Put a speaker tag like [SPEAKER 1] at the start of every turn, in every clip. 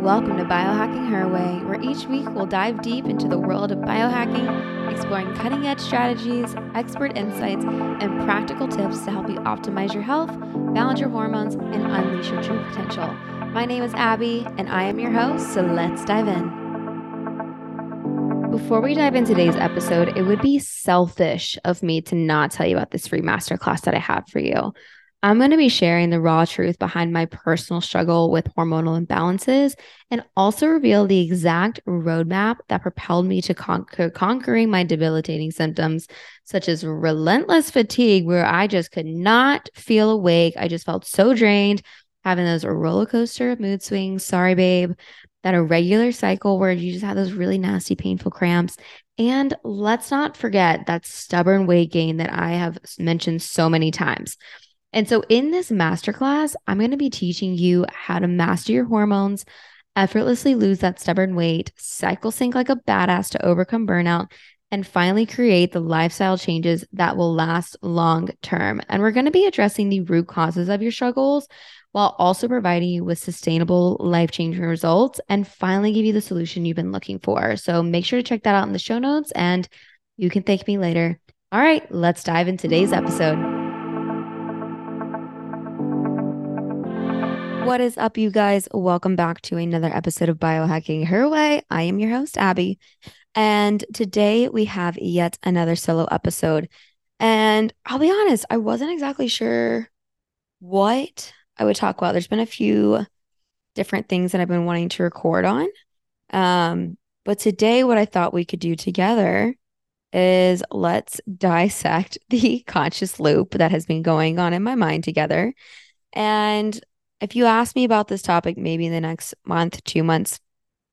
[SPEAKER 1] Welcome to Biohacking Her Way, where each week we'll dive deep into the world of biohacking, exploring cutting edge strategies, expert insights, and practical tips to help you optimize your health, balance your hormones, and unleash your true potential. My name is Abbey, and I am your host, so let's dive in. Before we dive into today's episode, it would be selfish of me to not tell you about this free masterclass that I have for you. I'm going to be sharing the raw truth behind my personal struggle with hormonal imbalances and also reveal the exact roadmap that propelled me to conquer conquering my debilitating symptoms, such as relentless fatigue, where I just could not feel awake. I just felt so drained, having those roller coaster mood swings. Sorry, babe. That irregular cycle where you just have those really nasty, painful cramps. And let's not forget that stubborn weight gain that I have mentioned so many times. And so, in this masterclass, I'm going to be teaching you how to master your hormones, effortlessly lose that stubborn weight, cycle sync like a badass to overcome burnout, and finally create the lifestyle changes that will last long term. And we're going to be addressing the root causes of your struggles while also providing you with sustainable, life changing results and finally give you the solution you've been looking for. So, make sure to check that out in the show notes and you can thank me later. All right, let's dive into today's episode. What is up, you guys? Welcome back to another episode of Biohacking Her Way. I am your host, Abbey. And today we have yet another solo episode. And I'll be honest, I wasn't exactly sure what I would talk about. There's been a few different things that I've been wanting to record on. Um, but today, what I thought we could do together is let's dissect the conscious loop that has been going on in my mind together. And if you ask me about this topic maybe in the next month, two months,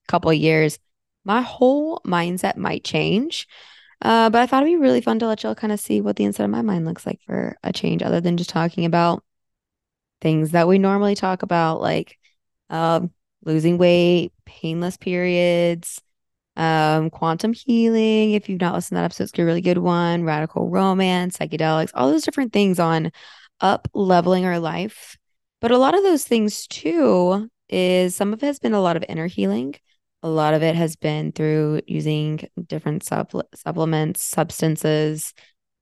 [SPEAKER 1] couple years, my whole mindset might change. Uh, but I thought it'd be really fun to let y'all kind of see what the inside of my mind looks like for a change, other than just talking about things that we normally talk about, like um, losing weight, painless periods, um, quantum healing. If you've not listened to that episode, it's a really good one. Radical romance, psychedelics, all those different things on up leveling our life but a lot of those things too is some of it has been a lot of inner healing. A lot of it has been through using different supplements, substances,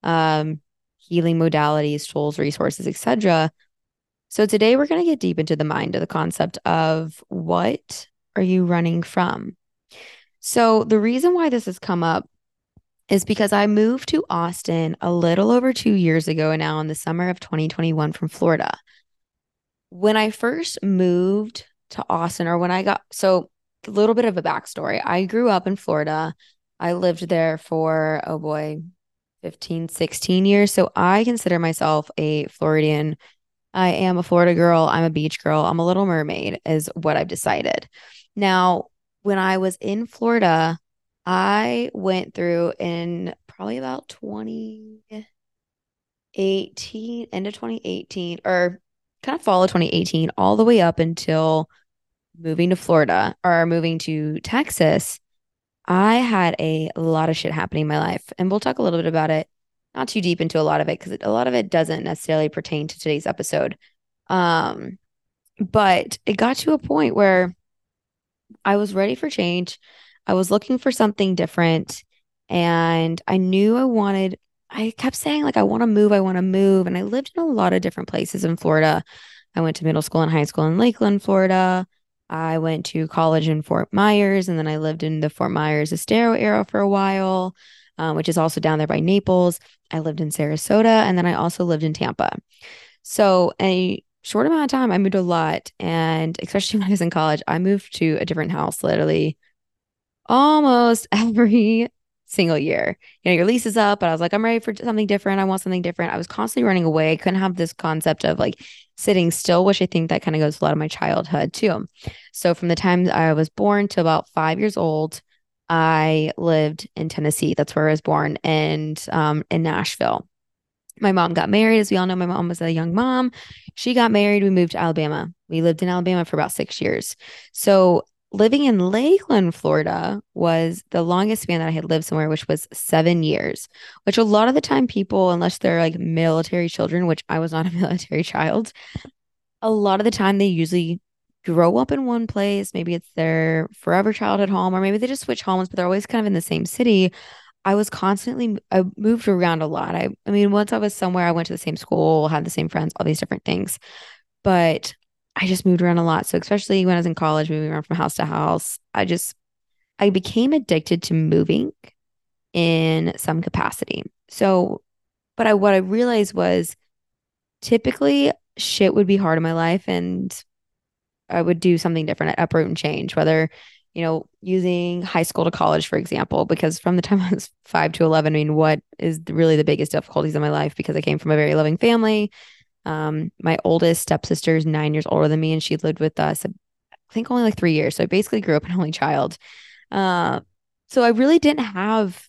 [SPEAKER 1] um, healing modalities, tools, resources, etc. So today we're going to get deep into the mind of the concept of what are you running from? So the reason why this has come up is because I moved to Austin a little over 2 years ago now in the summer of 2021 from Florida when I first moved to Austin, or when I got so a little bit of a backstory, I grew up in Florida. I lived there for, oh boy, 15, 16 years. So I consider myself a Floridian. I am a Florida girl. I'm a beach girl. I'm a little mermaid, is what I've decided. Now, when I was in Florida, I went through in probably about 2018, end of 2018, or kind of fall of 2018 all the way up until moving to Florida or moving to Texas, I had a lot of shit happening in my life. And we'll talk a little bit about it, not too deep into a lot of it, because a lot of it doesn't necessarily pertain to today's episode. Um, but it got to a point where I was ready for change. I was looking for something different. And I knew I wanted I kept saying, like, I want to move, I want to move. And I lived in a lot of different places in Florida. I went to middle school and high school in Lakeland, Florida. I went to college in Fort Myers, and then I lived in the Fort Myers Estero area for a while, um, which is also down there by Naples. I lived in Sarasota, and then I also lived in Tampa. So, a short amount of time, I moved a lot. And especially when I was in college, I moved to a different house literally almost every single year. You know, your lease is up, but I was like, I'm ready for something different. I want something different. I was constantly running away. I couldn't have this concept of like sitting still, which I think that kind of goes a lot of my childhood too. So from the time I was born to about five years old, I lived in Tennessee. That's where I was born, and um, in Nashville. My mom got married. As we all know, my mom was a young mom. She got married. We moved to Alabama. We lived in Alabama for about six years. So living in Lakeland, Florida was the longest span that I had lived somewhere, which was seven years, which a lot of the time people, unless they're like military children, which I was not a military child, a lot of the time they usually grow up in one place. Maybe it's their forever childhood home, or maybe they just switch homes, but they're always kind of in the same city. I was constantly, I moved around a lot. I, I mean, once I was somewhere, I went to the same school, had the same friends, all these different things. But I just moved around a lot. So, especially when I was in college, moving around from house to house, I just, I became addicted to moving in some capacity. So, but I, what I realized was typically shit would be hard in my life and I would do something different, at uproot and change, whether, you know, using high school to college, for example, because from the time I was five to 11, I mean, what is really the biggest difficulties in my life? Because I came from a very loving family. Um, my oldest stepsister is nine years older than me, and she lived with us, I think, only like three years. So I basically grew up an only child. Uh, so I really didn't have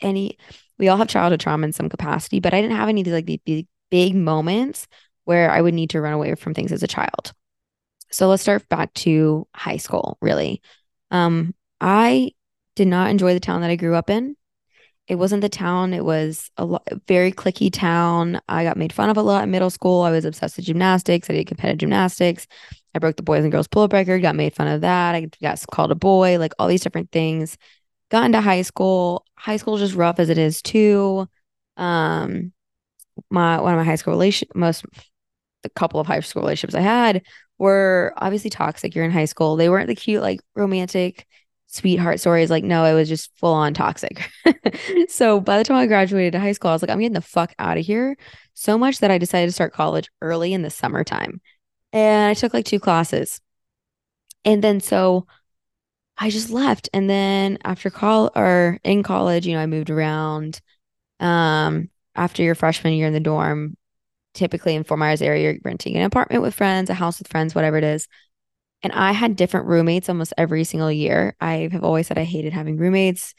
[SPEAKER 1] any. We all have childhood trauma in some capacity, but I didn't have any of these like big, big moments where I would need to run away from things as a child. So let's start back to high school, really. Um, I did not enjoy the town that I grew up in. It wasn't the town, it was a lo- very clicky town. I got made fun of a lot in middle school. I was obsessed with gymnastics. I did competitive gymnastics. I broke the boys and girls pull up record, got made fun of that. I got called a boy, like all these different things. Got into high school. High school is just rough as it is too. Um, my one of my high school relation most the couple of high school relationships I had were obviously toxic. You're in high school. They weren't the cute, like romantic sweetheart stories. Like, no, it was just full on toxic. so by the time I graduated high school, I was like, I'm getting the fuck out of here. So much that I decided to start college early in the summertime. And I took like two classes. And then so I just left. And then after call or in college, you know, I moved around. Um, after your freshman year in the dorm, typically in Fort Myers area, you're renting an apartment with friends, a house with friends, whatever it is. And I had different roommates almost every single year. I have always said I hated having roommates.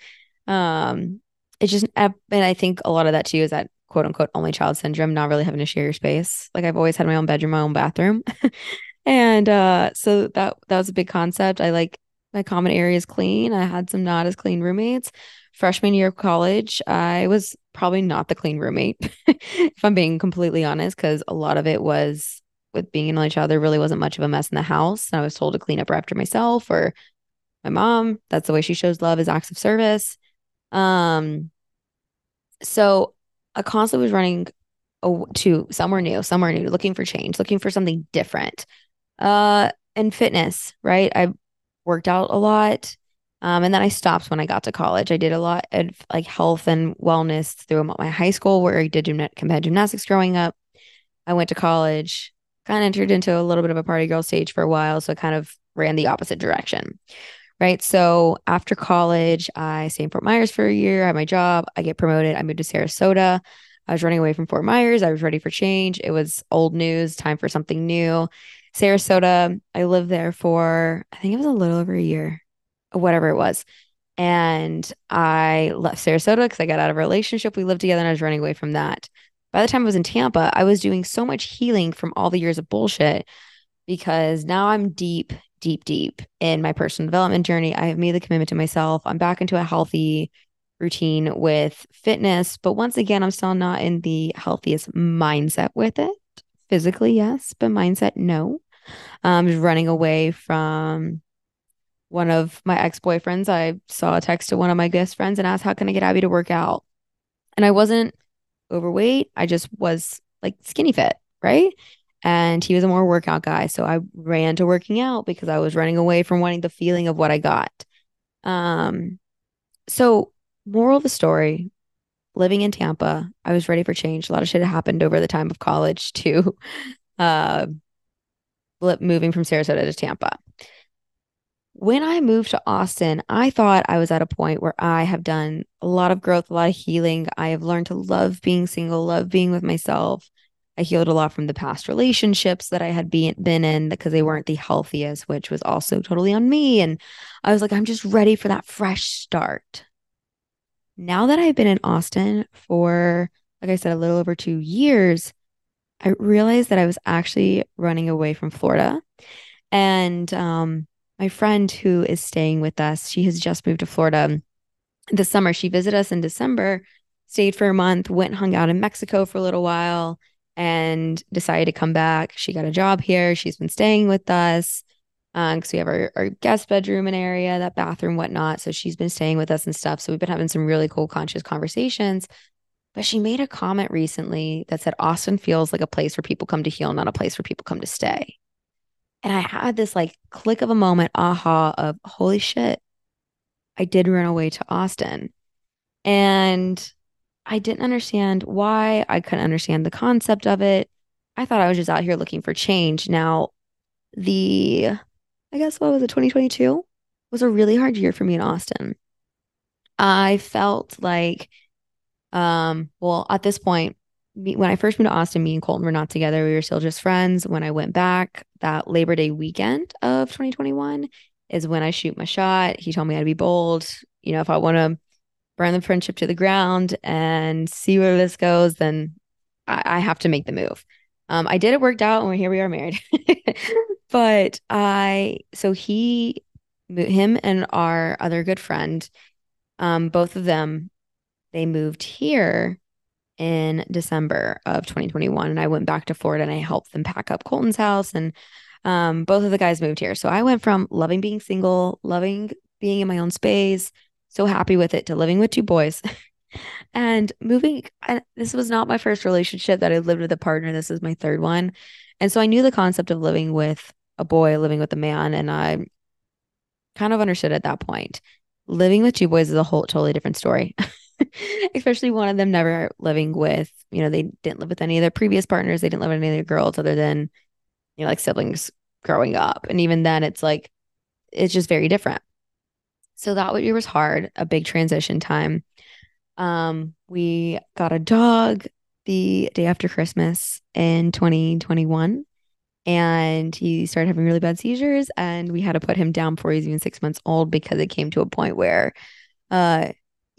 [SPEAKER 1] Um, it's just, and I think a lot of that too is that quote unquote only child syndrome, not really having to share your space. Like I've always had my own bedroom, my own bathroom. and uh, so that that was a big concept. I like my common areas clean. I had some not as clean roommates. Freshman year of college, I was probably not the clean roommate, if I'm being completely honest, because a lot of it was with being an only child, there really wasn't much of a mess in the house. And I was told to clean up after myself or my mom. That's the way she shows love is acts of service. Um, so I constantly was running to somewhere new, somewhere new, looking for change, looking for something different. Uh, and fitness, right? I worked out a lot. Um, and then I stopped when I got to college. I did a lot of like health and wellness through my high school where I did gym- competitive gymnastics growing up. I went to college, kind of entered into a little bit of a party girl stage for a while. So I kind of ran the opposite direction. Right. So after college, I stayed in Fort Myers for a year. I had my job. I get promoted. I moved to Sarasota. I was running away from Fort Myers. I was ready for change. It was old news, time for something new. Sarasota, I lived there for, I think it was a little over a year whatever it was. And I left Sarasota because I got out of a relationship. We lived together and I was running away from that. By the time I was in Tampa, I was doing so much healing from all the years of bullshit because now I'm deep, deep, deep in my personal development journey. I have made the commitment to myself. I'm back into a healthy routine with fitness. But once again, I'm still not in the healthiest mindset with it. Physically, yes, but mindset, no. I'm just running away from one of my ex boyfriends, I saw a text to one of my best friends and asked, How can I get Abbey to work out? And I wasn't overweight. I just was like skinny fit, right? And he was a more workout guy. So I ran to working out because I was running away from wanting the feeling of what I got. Um, so moral of the story, living in Tampa, I was ready for change. A lot of shit happened over the time of college too. uh moving from Sarasota to Tampa when I moved to Austin, I thought I was at a point where I have done a lot of growth, a lot of healing. I have learned to love being single, love being with myself. I healed a lot from the past relationships that I had been, been in because they weren't the healthiest, which was also totally on me. And I was like, I'm just ready for that fresh start. Now that I've been in Austin for, like I said, a little over two years, I realized that I was actually running away from Florida. And um, my friend who is staying with us, she has just moved to Florida this summer. She visited us in December, stayed for a month, went hung out in Mexico for a little while, and decided to come back. She got a job here. She's been staying with us. um because we have our, our guest bedroom and area that bathroom whatnot so she's been staying with us and stuff so we've been having some really cool conscious conversations but she made a comment recently that said austin feels like a place where people come to heal not a place where people come to stay and i had this like click of a moment aha of holy shit i did run away to austin. And i didn't understand why. I couldn't understand the concept of it. I thought i was just out here looking for change. Now the I guess what was it, 2022 was a really hard year for me in Austin. I felt like, um, well, at this point, me, when I first moved to Austin, me and Colton were not together. We were still just friends. When I went back that Labor Day weekend of 2021 is when I shoot my shot. He told me I'd be bold. You know, if I want to burn the friendship to the ground and see where this goes, then I, I have to make the move. Um, I did. It worked out, and here we are married. but I, so he, him, and our other good friend, um, both of them, they moved here in December of 2021, and I went back to Florida and I helped them pack up Colton's house, and um, both of the guys moved here. So I went from loving being single, loving being in my own space, so happy with it, to living with two boys. and moving this was not my first relationship that i lived with a partner this is my third one and so i knew the concept of living with a boy living with a man and i kind of understood at that point living with two boys is a whole totally different story especially one of them never living with you know they didn't live with any of their previous partners. They didn't live with any of their girls other than you know like siblings growing up. And even then it's like it's just very different. So that year was hard a big transition time. Um, we got a dog the day after Christmas in 2021 and he started having really bad seizures and we had to put him down before he was even six months old because it came to a point where uh,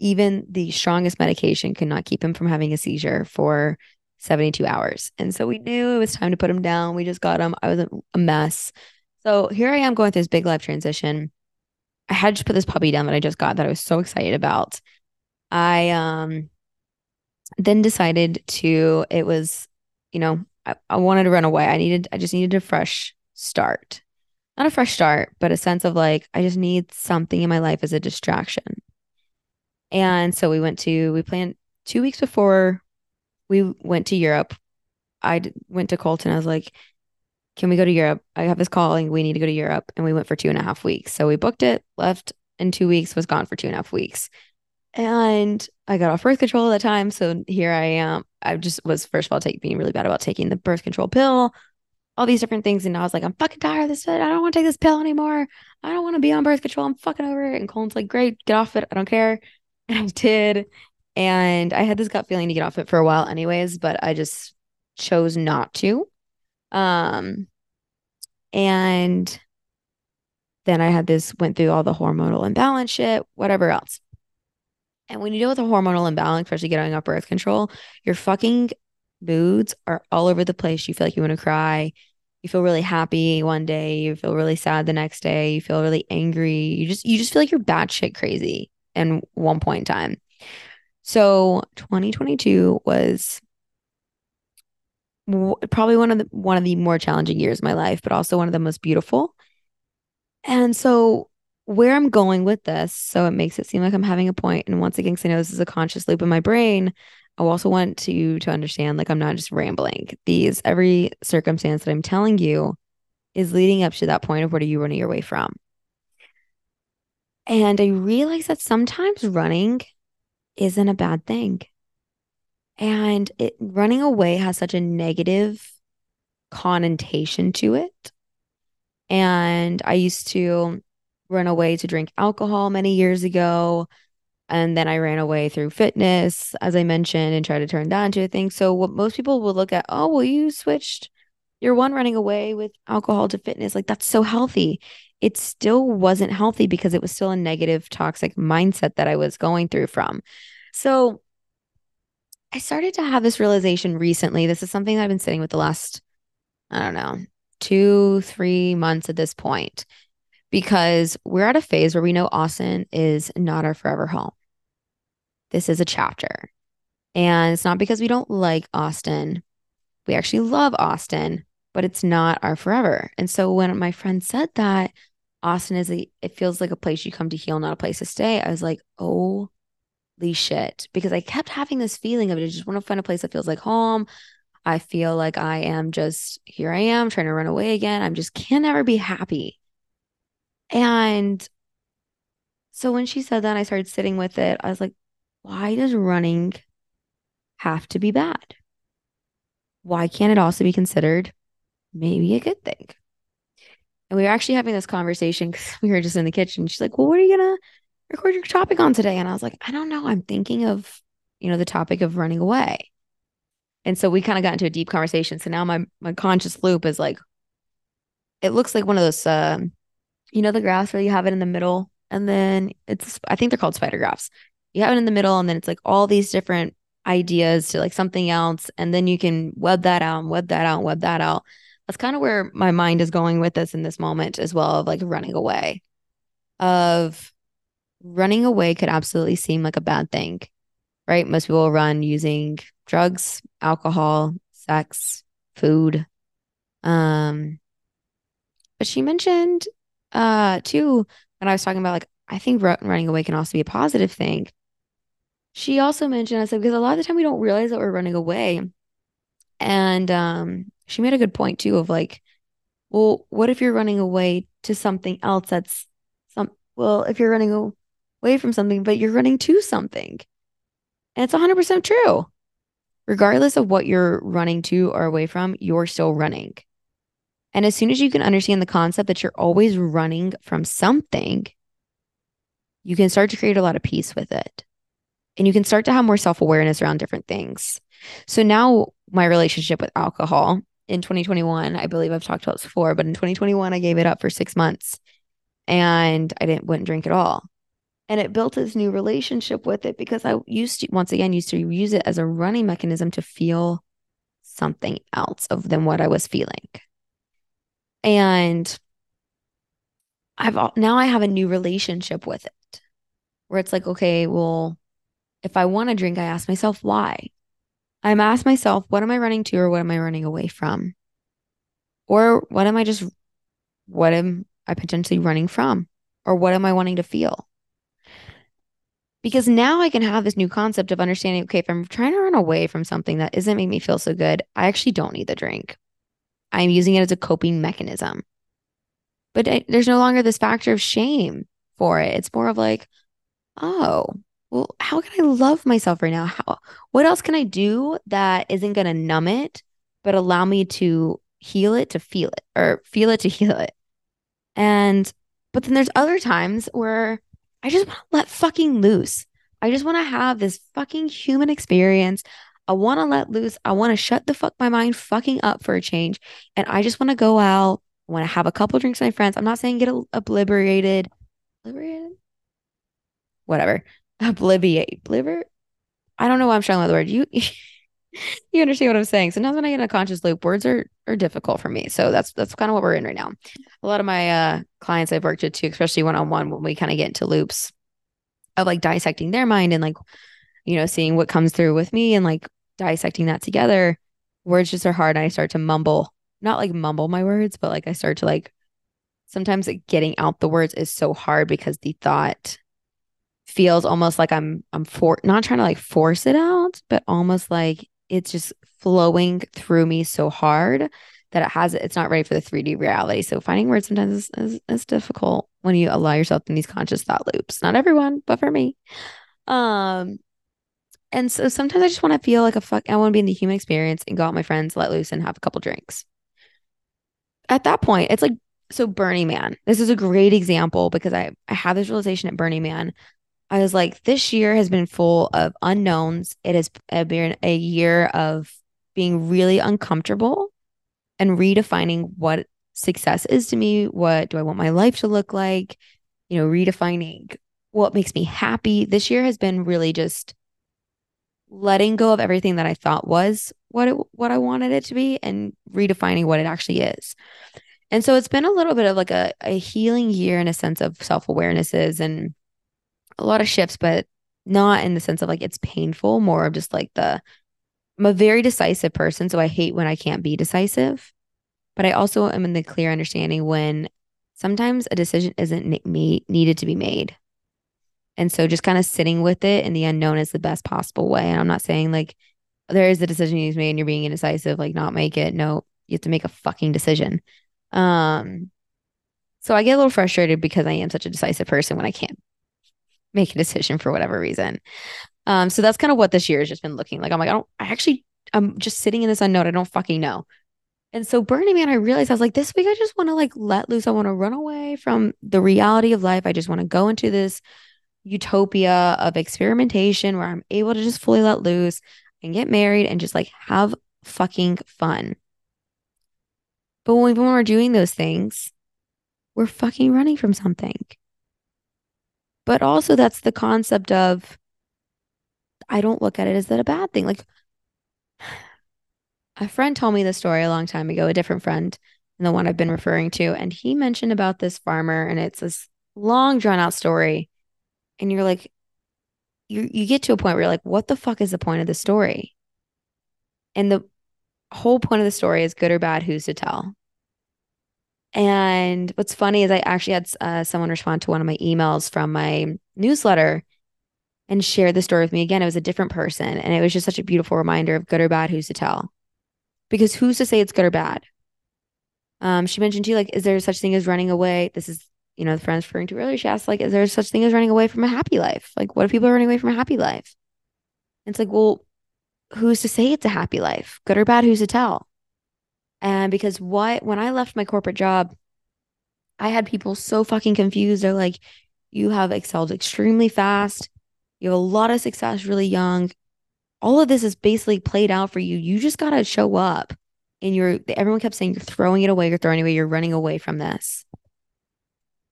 [SPEAKER 1] even the strongest medication could not keep him from having a seizure for 72 hours and so we knew it was time to put him down we just got him i was a mess so here i am going through this big life transition i had to put this puppy down that i just got that i was so excited about I um then decided to it was, you know, I, I wanted to run away. I needed I just needed a fresh start. Not a fresh start, but a sense of like I just need something in my life as a distraction. And so we went to we planned 2 weeks before we went to Europe. I went to Colton. I was like, can we go to Europe? I have this calling. We need to go to Europe. And we went for two and a half weeks. So we booked it, left in two weeks, was gone for two and a half weeks. And I got off birth control at the time. So here I am. I just was, first of all, take, being really bad about taking the birth control pill, all these different things. And I was like, I'm fucking tired of this. I don't want to take this pill anymore. I don't want to be on birth control. I'm fucking over it. And Colton's like, great, get off it. I don't care. I did. And I had this gut feeling to get off it for a while, anyways, but I just chose not to. Um, and then I had this, went through all the hormonal imbalance shit, whatever else. And when you deal with a hormonal imbalance, especially getting off birth control, your fucking moods are all over the place. You feel like you want to cry. You feel really happy one day. You feel really sad the next day. You feel really angry. You just you just feel like you're batshit crazy in one point in time. So 2022 was probably one of the one of the more challenging years of my life, but also one of the most beautiful. And so where I'm going with this, so it makes it seem like I'm having a point. And once again, because I know this is a conscious loop in my brain, I also want to to understand like I'm not just rambling. These every circumstance that I'm telling you is leading up to that point of where are you running your way from. And I realize that sometimes running isn't a bad thing. And it running away has such a negative connotation to it. And I used to run away to drink alcohol many years ago. And then I ran away through fitness, as I mentioned, and tried to turn that into a thing. So, what most people will look at, oh, well, you switched your one running away with alcohol to fitness. Like, that's so healthy. It still wasn't healthy because it was still a negative, toxic mindset that I was going through from. So, I started to have this realization recently. This is something that I've been sitting with the last, I don't know, two, three months at this point because we're at a phase where we know Austin is not our forever home. This is a chapter. And it's not because we don't like Austin. We actually love Austin, but it's not our forever. And so when my friend said that, Austin is a, it feels like a place you come to heal, not a place to stay. I was like, holy shit. Because I kept having this feeling of it. I just want to find a place that feels like home. I feel like I am just here I am trying to run away again. I'm just can never be happy. And so when she said that, I started sitting with it. I was like, why does running have to be bad? Why can't it also be considered maybe a good thing? And we were actually having this conversation because we were just in the kitchen. She's like, Well, what are you going to record your topic on today? And I was like, I don't know. I'm thinking of, you know, the topic of running away. And so we kind of got into a deep conversation. So now my my conscious loop is like, it looks like one of those, uh, you know, the graphs where you have it in the middle, and then it's I think they're called spider graphs. You have it in the middle, and then it's like all these different ideas to like something else, and then you can web that out, and web that out, and web that out that's kind of where my mind is going with this in this moment as well of like running away. Of running away could absolutely seem like a bad thing right? Most people run using drugs alcohol sex food. Um but she mentioned uh too when i was talking about like i think running away can also be a positive thing. She also mentioned i said because a lot of the time we don't realize that we're running away. And um she made a good point too of like, well, what if you're running away to something else that's some well, if you're running away from something, but you're running to something. And it's 100% true. Regardless of what you're running to or away from, you're still running. And as soon as you can understand the concept that you're always running from something, you can start to create a lot of peace with it. And you can start to have more self awareness around different things. So now, my relationship with alcohol in 2021. I believe I've talked about this before, but in 2021, I gave it up for six months and I didn't wouldn't drink at all. And it built this new relationship with it because I used to once again used to use it as a running mechanism to feel something else of than what I was feeling. And I've now I have a new relationship with it where it's like, okay, well, if I want to drink, I ask myself why. I'm asked myself, what am I running to or what am I running away from? Or what am I just, what am I potentially running from? Or what am I wanting to feel? Because now I can have this new concept of understanding okay, if I'm trying to run away from something that isn't making me feel so good, I actually don't need the drink. I'm using it as a coping mechanism. But I, there's no longer this factor of shame for it. It's more of like, oh, well, how can I love myself right now? How what else can I do that isn't going to numb it, but allow me to heal it to feel it or feel it to heal it? And but then there's other times where I just want to let fucking loose. I just want to have this fucking human experience. I want to let loose. I want to shut the fuck my mind fucking up for a change. And I just want to go out. I want to have a couple drinks with my friends. I'm not saying get obliterated. Obliterated? Whatever obliviate, obliviate. I don't know why I'm struggling with the word. You you understand what I'm saying. Sometimes when I get in a conscious loop, words are are difficult for me. So that's that's kind of what we're in right now. A lot of my uh clients I've worked with too, especially one on one, when we kind of get into loops of like dissecting their mind and like, you know, seeing what comes through with me and like dissecting that together. Words just are hard. And I start to mumble, not like mumble my words, but like I start to like sometimes getting out the words is so hard because the thought feels almost like I'm I'm for not trying to like force it out, but almost like it's just flowing through me so hard that it has it's not ready for the 3D reality. So finding words sometimes is, is, is difficult when you allow yourself in these conscious thought loops. Not everyone, but for me. Um and so sometimes I just want to feel like a fuck I want to be in the human experience and go out with my friends, let loose and have a couple drinks. At that point, it's like so Burning Man. This is a great example because I I have this realization at Burning Man I was like, this year has been full of unknowns. It has uh, been a year of being really uncomfortable and redefining what success is to me. What do I want my life to look like? You know, redefining what makes me happy. This year has been really just letting go of everything that I thought was what it, what I wanted it to be and redefining what it actually is. And so it's been a little bit of like a, a healing year in a sense of self awarenesses and a lot of shifts, but not in the sense of like it's painful, more of just like the I'm a very decisive person. So I hate when I can't be decisive. but I also am in the clear understanding when sometimes a decision isn't made, needed to be made. And so just kind of sitting with it in the unknown is the best possible way. And I'm not saying like there is a decision you've made and you're being indecisive, like not make it. No, you have to make a fucking decision. Um, so I get a little frustrated because I am such a decisive person when I can't make a decision for whatever reason. Um, so that's kind of what this year has just been looking like. I'm like, I don't, I actually, I'm just sitting in this unknown. I don't fucking know. And so Burning Man, I realized I was like, this week I just want to like let loose. I want to run away from the reality of life. I just want to go into this utopia of experimentation where I'm able to just fully let loose and get married and just like have fucking fun. But when, when we're doing those things, we're fucking running from something. But also, that's the concept of I don't look at it as that a bad thing. Like, a friend told me the story a long time ago, a different friend than the one I've been referring to. And he mentioned about this farmer, and it's this long, drawn out story. And you're like, you, you get to a point where you're like, what the fuck is the point of the story? And the whole point of the story is good or bad, who's to tell? And what's funny is I actually had uh, someone respond to one of my emails from my newsletter and share the story with me again. It was a different person. And it was just such a beautiful reminder of good or bad, who's to tell? Because who's to say it's good or bad? Um, she mentioned too, like, is there such thing as running away? This is, you know, the friend referring to earlier. She asked, like, is there such thing as running away from a happy life? Like, what if people are running away from a happy life? And it's like, well, who's to say it's a happy life? Good or bad, who's to tell? And because what when I left my corporate job, I had people so fucking confused. They're like, you have excelled extremely fast. You have a lot of success really young. All of this is basically played out for you. You just got to show up. And you're, everyone kept saying, you're throwing it away, you're throwing it away, you're running away from this.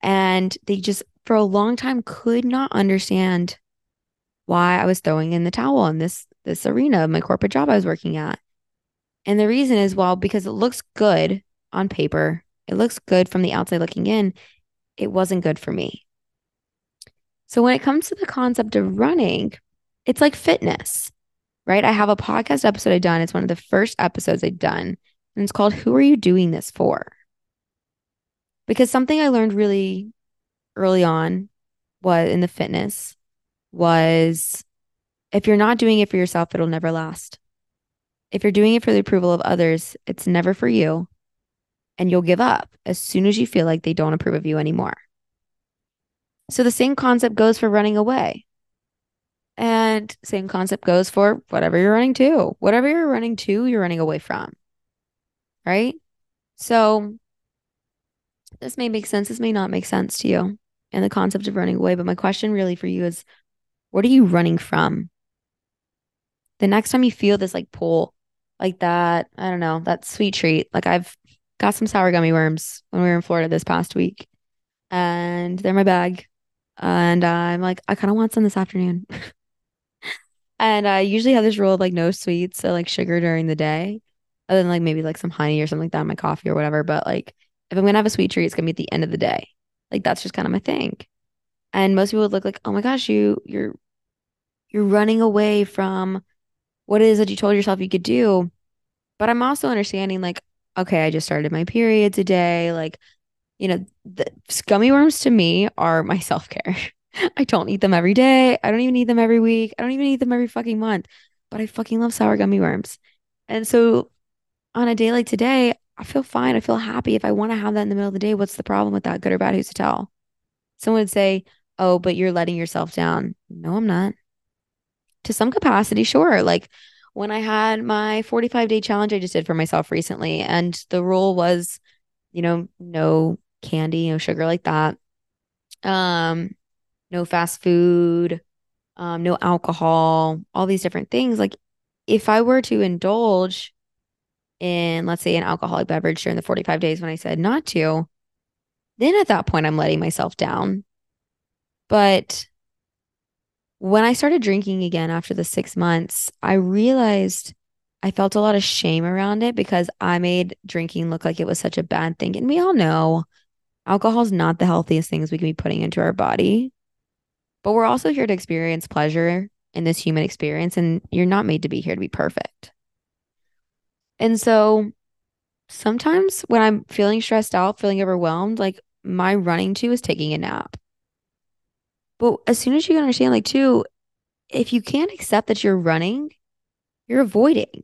[SPEAKER 1] And they just, for a long time, could not understand why I was throwing in the towel in this, this arena of my corporate job I was working at. And the reason is, well, because it looks good on paper, it looks good from the outside looking in, it wasn't good for me. So when it comes to the concept of running, it's like fitness, right? I have a podcast episode I've done. It's one of the first episodes I've done, and it's called Who Are You Doing This For? Because something I learned really early on was in the fitness was if you're not doing it for yourself, it'll never last. If you're doing it for the approval of others, it's never for you. And you'll give up as soon as you feel like they don't approve of you anymore. So the same concept goes for running away. And same concept goes for whatever you're running to. Whatever you're running to, you're running away from. Right? So this may make sense. This may not make sense to you and the concept of running away. But my question really for you is what are you running from? The next time you feel this like pull, like that, I don't know, that sweet treat. Like I've got some sour gummy worms when we were in Florida this past week, and they're my bag. And I'm like, I kind of want some this afternoon. and I usually have this rule of like no sweets or like sugar during the day, other than like maybe like some honey or something like that in my coffee or whatever. But like if I'm gonna have a sweet treat, it's gonna be at the end of the day. Like that's just kind of my thing. And most people would look like, oh my gosh, you you're you're running away from what it is that you told yourself you could do. But I'm also understanding like, okay, I just started my period today. Like you know, the gummy worms to me are my self care. I don't eat them every day. I don't even eat them every week. I don't even eat them every fucking month. But I fucking love sour gummy worms. And so on a day like today, I feel fine. I feel happy. If I want to have that in the middle of the day, what's the problem with that? Good or bad? Who's to tell? Someone would say, Oh, but you're letting yourself down. No, I'm not. To some capacity, sure. Like when I had my 45 day challenge I just did for myself recently, and the rule was, you know, no candy, no sugar like that. Um, no fast food, um, no alcohol, all these different things. Like if I were to indulge in, let's say, an alcoholic beverage during the 45 days when I said not to, then at that point I'm letting myself down. But when I started drinking again after the six months, I realized I felt a lot of shame around it because I made drinking look like it was such a bad thing. And we all know Alcohol is not the healthiest things we can be putting into our body. But we're also here to experience pleasure in this human experience, and you're not made to be here to be perfect. And so sometimes when I'm feeling stressed out, feeling overwhelmed, like my running to is taking a nap. But as soon as you can understand, like, too, if you can't accept that you're running, you're avoiding.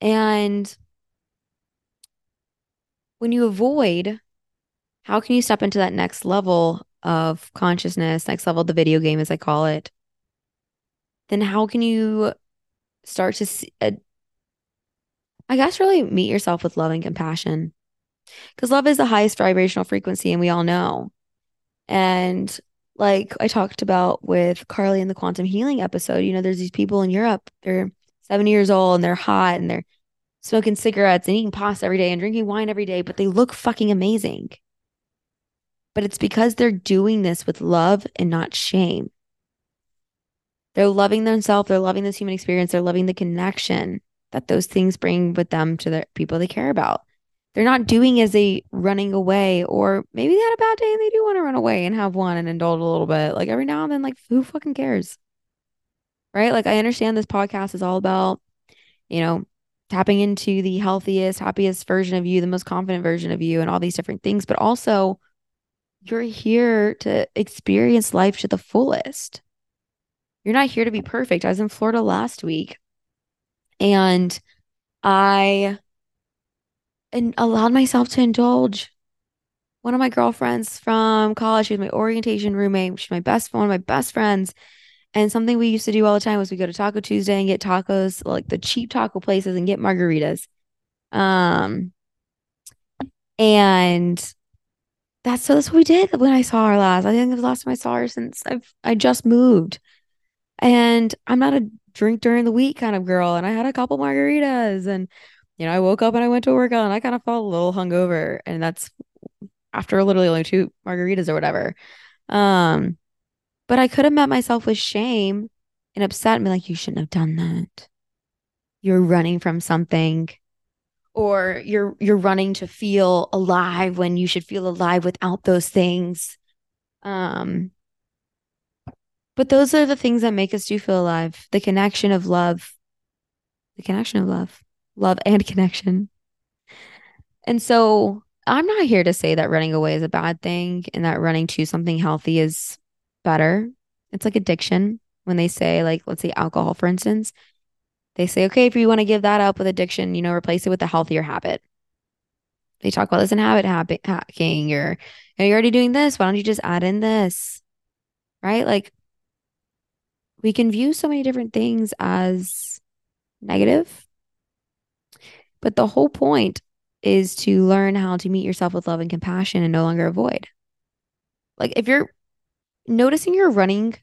[SPEAKER 1] And when you avoid, how can you step into that next level of consciousness, next level of the video game, as I call it? Then how can you start to see, uh, I guess, really meet yourself with love and compassion? Because love is the highest vibrational frequency, and we all know. And like I talked about with Carly in the quantum healing episode, you know, there's these people in Europe, they're 70 years old and they're hot and they're smoking cigarettes and eating pasta every day and drinking wine every day, but they look fucking amazing. But it's because they're doing this with love and not shame. They're loving themselves, they're loving this human experience, they're loving the connection that those things bring with them to the people they care about. They're not doing as a running away, or maybe they had a bad day and they do want to run away and have one and indulge a little bit. Like every now and then, like who fucking cares? Right? Like I understand this podcast is all about, you know, tapping into the healthiest, happiest version of you, the most confident version of you, and all these different things. But also, you're here to experience life to the fullest. You're not here to be perfect. I was in Florida last week and I and allowed myself to indulge. One of my girlfriends from college, she was my orientation roommate. She's my best one of my best friends. And something we used to do all the time was we go to Taco Tuesday and get tacos, like the cheap taco places, and get margaritas. Um, and that's so that's what we did when I saw her last. I think it was the last time I saw her since I've I just moved. And I'm not a drink during the week kind of girl. And I had a couple margaritas and you know, I woke up and I went to work and I kind of felt a little hungover. And that's after literally only two margaritas or whatever. Um, but I could have met myself with shame and upset and be like, you shouldn't have done that. You're running from something. Or you're you're running to feel alive when you should feel alive without those things. Um, but those are the things that make us do feel alive. The connection of love. The connection of love. Love and connection. And so I'm not here to say that running away is a bad thing and that running to something healthy is better. It's like addiction. When they say, like, let's say alcohol, for instance, they say, okay, if you want to give that up with addiction, you know, replace it with a healthier habit. They talk about this in habit hacking. You're, you're already doing this. Why don't you just add in this? Right? Like, we can view so many different things as negative. But the whole point is to learn how to meet yourself with love and compassion and no longer avoid. Like if you're noticing you're running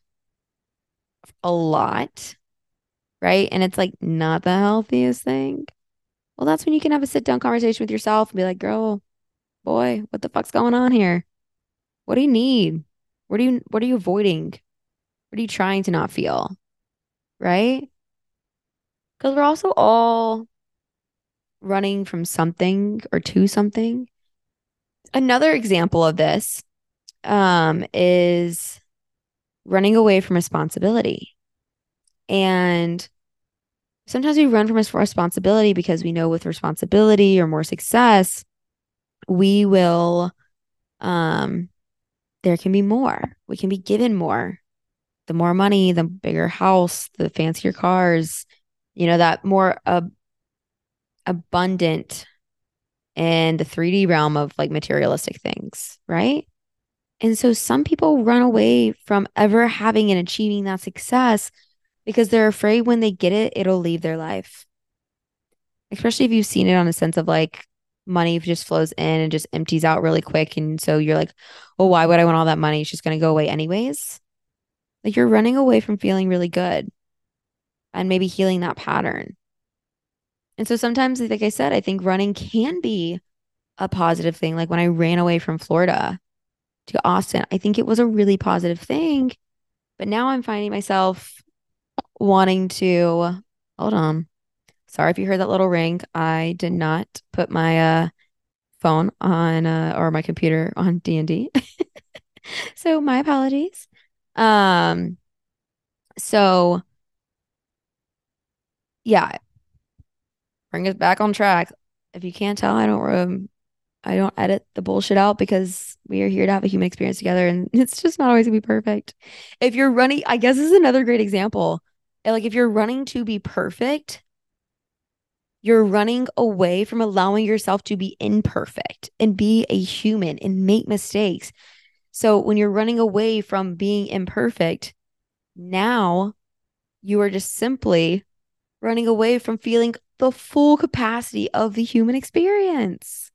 [SPEAKER 1] a lot, right? And it's like not the healthiest thing. Well, that's when you can have a sit down conversation with yourself and be like, girl, boy, what the fuck's going on here? What do you need? What are you what are you avoiding? What are you trying to not feel? Right? Because we're also all running from something or to something. Another example of this um, is running away from responsibility. And sometimes we run from responsibility because we know with responsibility or more success, we will, um, there can be more. We can be given more the more money, the bigger house, the fancier cars, you know, that more uh, abundant in the 3D realm of like materialistic things, right? And so some people run away from ever having and achieving that success because they're afraid when they get it, it'll leave their life. Especially if you've seen it on a sense of like money just flows in and just empties out really quick. And so you're like, well, why would I want all that money? It's just going to go away anyways. Like you're running away from feeling really good and maybe healing that pattern. And so sometimes, like I said, I think running can be a positive thing. Like when I ran away from Florida to Austin, I think it was a really positive thing. But now I'm finding myself wanting to hold on. Sorry if you heard that little ring. I did not put my uh phone on uh or my computer on DND. so my apologies. Um, so yeah, bring us back on track. if you can't tell, I don't um, I don't edit the bullshit out because we are here to have a human experience together and it's just not always gonna be perfect. If you're running, I guess this is another great example. Like if you're running to be perfect, you're running away from allowing yourself to be imperfect and be a human and make mistakes. So when you're running away from being imperfect, now you are just simply running away from feeling the full capacity of the human experience.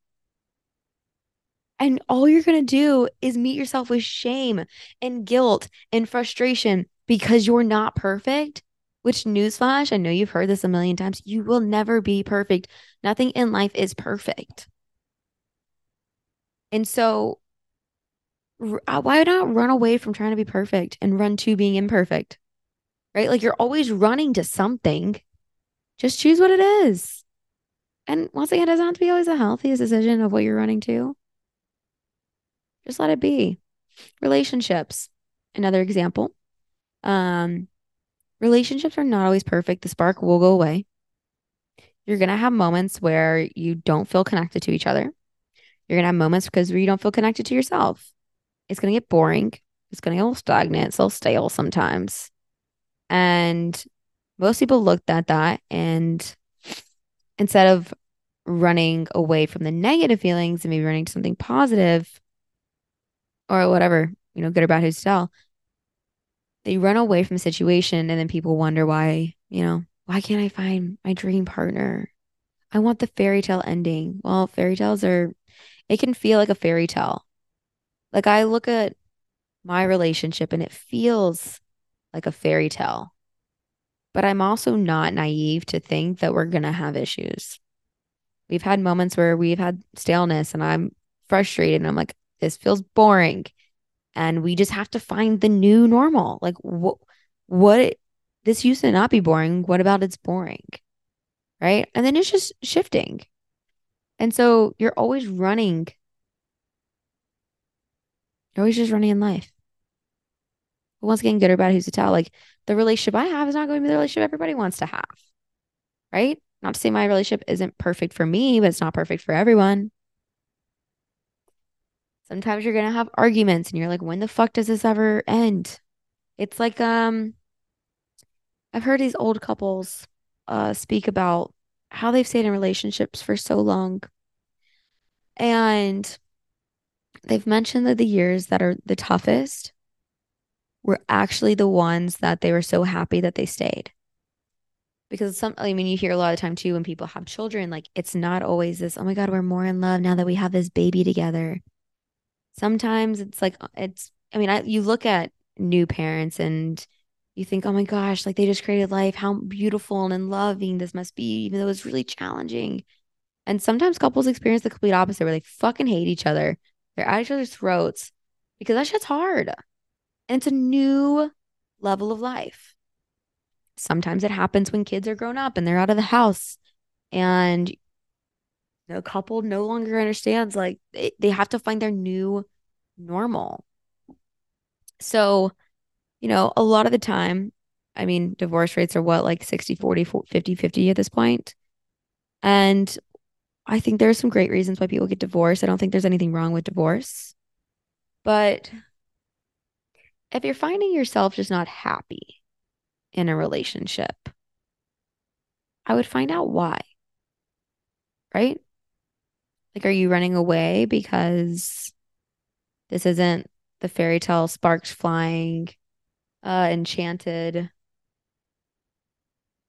[SPEAKER 1] And all you're going to do is meet yourself with shame and guilt and frustration because you're not perfect. Which, newsflash, I know you've heard this a million times. You will never be perfect. Nothing in life is perfect. And so, uh, why not run away from trying to be perfect and run to being imperfect? Right? Like you're always running to something. Just choose what it is. And once again, it doesn't have to be always the healthiest decision of what you're running to. Just let it be. Relationships, another example. Um, relationships are not always perfect. The spark will go away. You're going to have moments where you don't feel connected to each other. You're going to have moments because where you don't feel connected to yourself. It's going to get boring. It's going to get a little stagnant. It's a little stale sometimes. And most people looked at that and instead of running away from the negative feelings and maybe running to something positive, or whatever, you know, good or bad, who's to tell. They run away from the situation and then people wonder why, you know, why can't I find my dream partner? I want the fairy tale ending. Well, fairy tales are, it can feel like a fairy tale. Like I look at my relationship and it feels like a fairy tale. But I'm also not naive to think that we're going to have issues. We've had moments where we've had staleness and I'm frustrated and I'm like, this feels boring. And we just have to find the new normal. Like what what this used to not be boring. What about it's boring? Right? And then it's just shifting. And so you're always running. You're always just running in life. Once again, good or bad, who's to tell? Like the relationship I have is not going to be the relationship everybody wants to have. Right? Not to say my relationship isn't perfect for me, but it's not perfect for everyone. Sometimes you're going to have arguments and you're like, when the fuck does this ever end? It's like, um, I've heard these old couples uh, speak about how they've stayed in relationships for so long. And they've mentioned that the years that are the toughest were actually the ones that they were so happy that they stayed. Because some, I mean, you hear a lot of time too when people have children, like it's not always this, oh my God, we're more in love now that we have this baby together. Sometimes it's like uh, it's i mean I, you look at new parents and you think oh my gosh like they just created life. How beautiful and loving this must be even though it's really challenging. And sometimes couples experience the complete opposite where they fucking hate each other. They're at each other's throats because that shit's hard and it's a new level of life sometimes it happens when kids are grown up and they're out of the house and the couple no longer understands like they, they have to find their new normal. So, you know, a lot of the time, I mean, divorce rates are what, like 60, 40, 50, 50 at this point. And I think there's some great reasons why people get divorced. I don't think there's anything wrong with divorce. But if you're finding yourself just not happy in a relationship, I would find out why. Right? Like, are you running away because this isn't the fairy tale sparks flying, uh, enchanted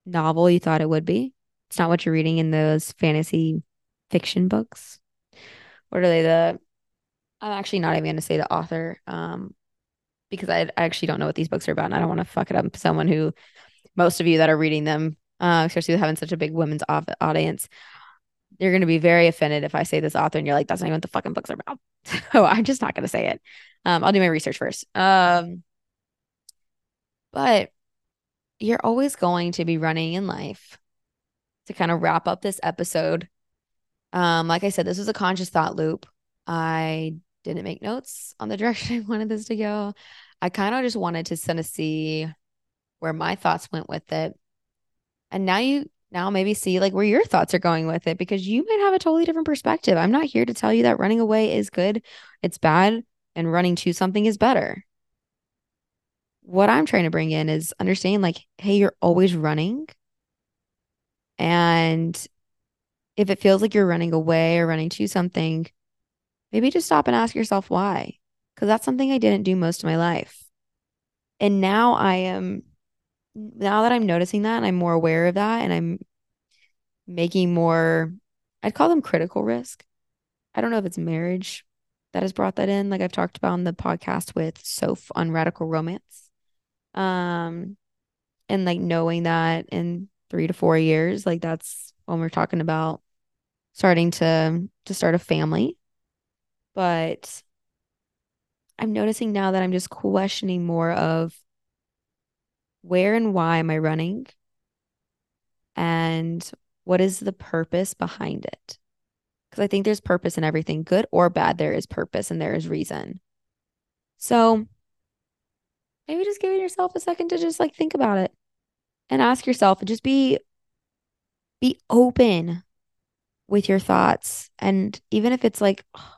[SPEAKER 1] novel you thought it would be? It's not what you're reading in those fantasy fiction books. What are they? The I'm actually not even going to say the author, um, because I, I actually don't know what these books are about, and I don't want to fuck it up. Someone who most of you that are reading them, uh, especially with having such a big women's off- audience, you're going to be very offended if I say this author and you're like, that's not even what the fucking books are about. So I'm just not going to say it. Um, I'll do my research first. Um, but you're always going to be running in life to kind of wrap up this episode. Um, like I said, this was a conscious thought loop. I didn't make notes on the direction I wanted this to go. I kind of just wanted to kind of see where my thoughts went with it. And now you now maybe see like where your thoughts are going with it because you might have a totally different perspective. I'm not here to tell you that running away is good, it's bad, and running to something is better. What I'm trying to bring in is understanding like, hey, you're always running. And if it feels like you're running away or running to something, maybe just stop and ask yourself why. Because that's something I didn't do most of my life. And now I am, now that I'm noticing that and I'm more aware of that and I'm making more, I'd call them critical risk. I don't know if it's marriage that has brought that in, like I've talked about on the podcast with Soph on radical romance. Um, and like knowing that in three to four years, like that's when we're talking about starting to to start a family. But I'm noticing now that I'm just questioning more of where and why am I running? And what is the purpose behind it? Because I think there's purpose in everything, good or bad, there is purpose and there is reason. So maybe just giving yourself a second to just like think about it and ask yourself and just be be open with your thoughts. And even if it's like, oh,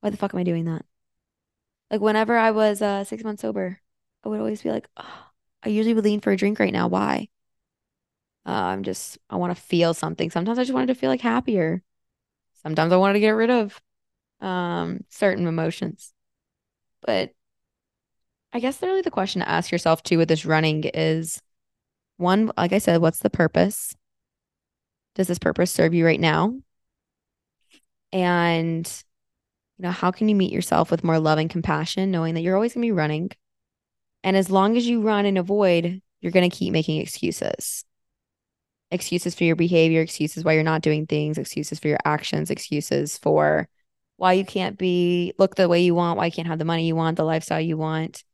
[SPEAKER 1] why the fuck am I doing that? Like whenever I was uh, six months sober, I would always be like, oh, I usually would lean for a drink right now. Why? Uh, I'm just, I want to feel something. Sometimes I just wanted to feel like happier. Sometimes I wanted to get rid of um, certain emotions. But I guess really the question to ask yourself too with this running is one, like I said, what's the purpose? Does this purpose serve you right now? And you know, how can you meet yourself with more love and compassion, knowing that you're always going to be running? And as long as you run and avoid, you're going to keep making excuses. Excuses for your behavior, excuses why you're not doing things, excuses for your actions, excuses for why you can't be look the way you want, why you can't have the money you want, the lifestyle you want.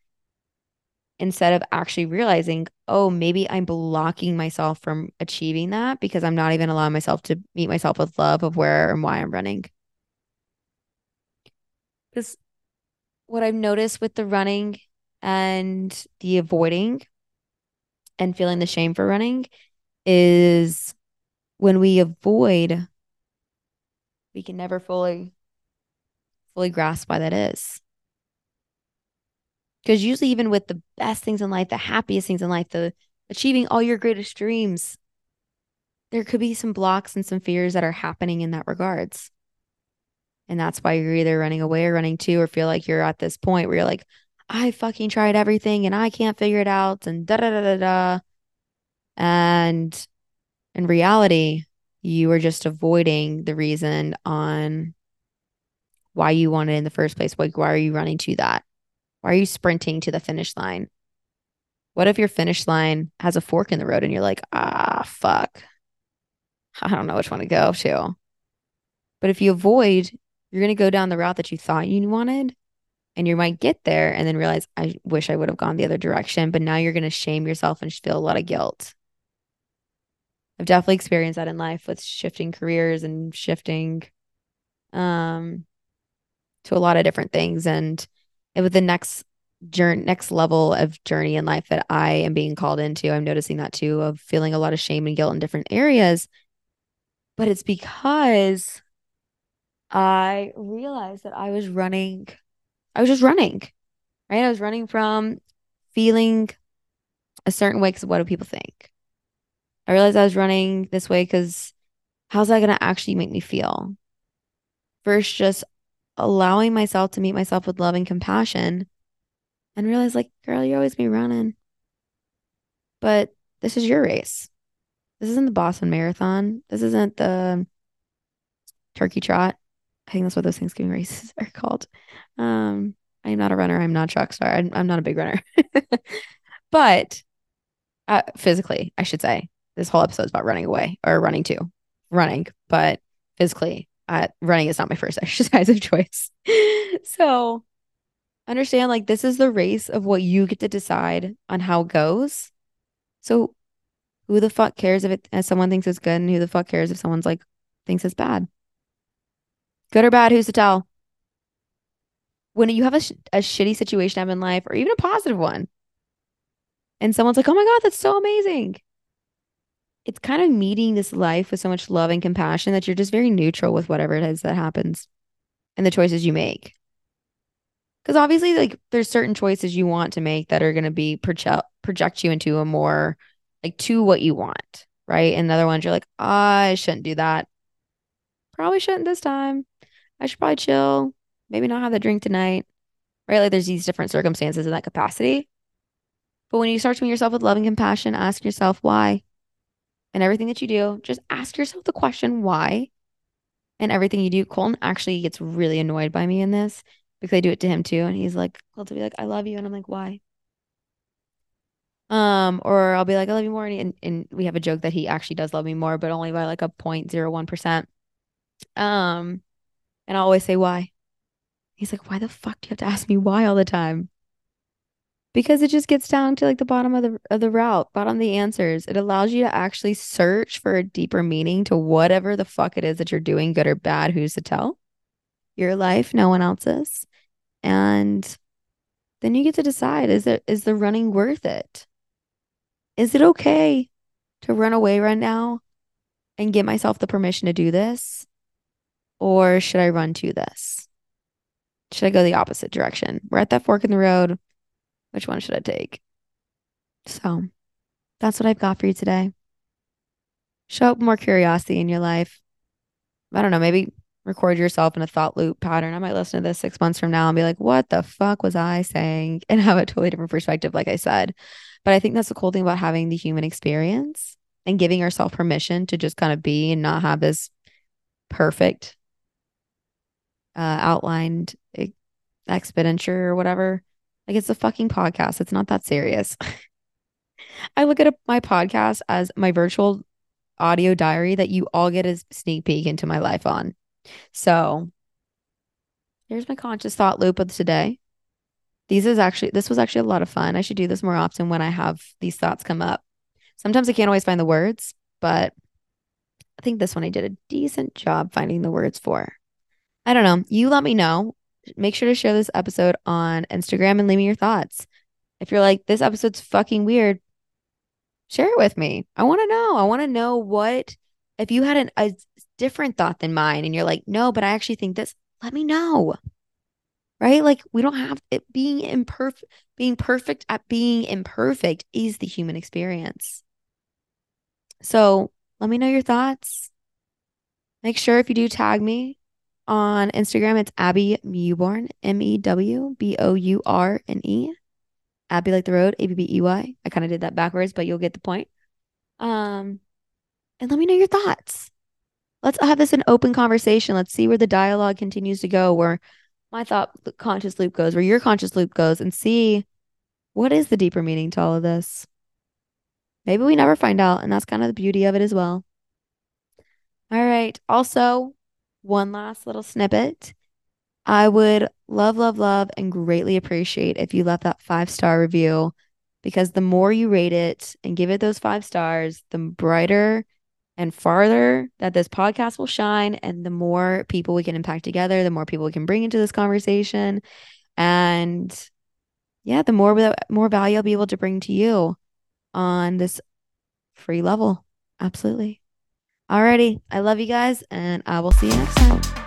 [SPEAKER 1] Instead of actually realizing, oh, maybe I'm blocking myself from achieving that because I'm not even allowing myself to meet myself with love of where and why I'm running. Because what I've noticed with the running and the avoiding and feeling the shame for running is when we avoid, we can never fully fully grasp why that is. Because usually, even with the best things in life, the happiest things in life, the achieving all your greatest dreams, there could be some blocks and some fears that are happening in that regards. And that's why you're either running away or running to, or feel like you're at this point where you're like, I fucking tried everything and I can't figure it out and da da da da da. And in reality, you are just avoiding the reason on why you want it in the first place. Like, why are you running to that? Why are you sprinting to the finish line? What if your finish line has a fork in the road and you're like, ah, fuck. I don't know which one to go to. But if you avoid you're going to go down the route that you thought you wanted and you might get there and then realize I wish I would have gone the other direction, but now you're going to shame yourself and feel a lot of guilt. I've definitely experienced that in life with shifting careers and shifting um to a lot of different things and with the next journey next level of journey in life that I am being called into, I'm noticing that too of feeling a lot of shame and guilt in different areas. But it's because I realized that I was running, I was just running, right? I was running from feeling a certain way because what do people think? I realized I was running this way because how's that going to actually make me feel? First, just allowing myself to meet myself with love and compassion and realize, like, girl, you always be running. But this is your race. This isn't the Boston Marathon. This isn't the turkey trot. I think that's what those Thanksgiving races are called. Um, I'm not a runner. I'm not a track star. I'm, I'm not a big runner. but uh, physically, I should say, this whole episode is about running away or running to running. But physically, uh, running is not my first exercise of choice. so understand like this is the race of what you get to decide on how it goes. So who the fuck cares if it if someone thinks it's good and who the fuck cares if someone's like thinks it's bad? Good or bad, who's to tell? When you have a, sh- a shitty situation in life, or even a positive one, and someone's like, oh my God, that's so amazing. it's kind of meeting this life with so much love and compassion that you're just very neutral with whatever it is that happens and the choices you make. Because obviously, like there's certain choices you want to make that are going to be project project you into a more like to what you want, right? And other ones you're like, oh, I shouldn't do that. Probably shouldn't this time. I should probably chill. Maybe not have the drink tonight, right? Like there's these different circumstances in that capacity. But when you start to meet yourself with love and compassion, ask yourself why. And everything that you do, just ask yourself the question why. And everything you do, Colton actually gets really annoyed by me in this because I do it to him too. And he's like, I'll be like, I love you. And I'm like, why? Um, or I'll be like, I love you more. And, and we have a joke that he actually does love me more, but only by like a 0.01%. Um, and I always say why. He's like, why the fuck do you have to ask me why all the time? Because it just gets down to like the bottom of the of the route, bottom of the answers. It allows you to actually search for a deeper meaning to whatever the fuck it is that you're doing, good or bad, who's to tell? Your life, no one else's. And then you get to decide is it is the running worth it? Is it okay to run away right now and give myself the permission to do this? Or should I run to this? Should I go the opposite direction? We're at that fork in the road. Which one should I take? So that's what I've got for you today. Show up more curiosity in your life. I don't know, maybe record yourself in a thought loop pattern. I might listen to this six months from now and be like, what the fuck was I saying? And have a totally different perspective, like I said. But I think that's the cool thing about having the human experience and giving ourselves permission to just kind of be and not have this perfect uh, outlined expenditure or whatever. Like it's a fucking podcast. It's not that serious. I look at a, my podcast as my virtual audio diary that you all get a sneak peek into my life on. So here's my conscious thought loop of today. These is actually this was actually a lot of fun. I should do this more often when I have these thoughts come up. Sometimes I can't always find the words, but I think this one I did a decent job finding the words for. I don't know. You let me know. Make sure to share this episode on Instagram and leave me your thoughts. If you're like, this episode's fucking weird, share it with me. I want to know. I want to know what, if you had an, a different thought than mine and you're like, no, but I actually think this, let me know. Right? Like we don't have it being imperfect, being perfect at being imperfect is the human experience. So let me know your thoughts. Make sure if you do tag me on Instagram, it's Abbey Mewbourne, M E W B O U R N E. Abbey like the road, A B B E Y. I kind of did that backwards, but you'll get the point. Um, and let me know your thoughts. Let's have this an open conversation. Let's see where the dialogue continues to go, where my thought conscious loop goes, where your conscious loop goes, and see what is the deeper meaning to all of this. Maybe we never find out, and that's kind of the beauty of it as well. All right. Also, one last little snippet. I would love, love, love, and greatly appreciate if you left that five star review because the more you rate it and give it those five stars, the brighter and farther that this podcast will shine and the more people we can impact together, the more people we can bring into this conversation. And yeah, the more more value I'll be able to bring to you on this free level. Absolutely. Alrighty. I love you guys, and I will see you next time.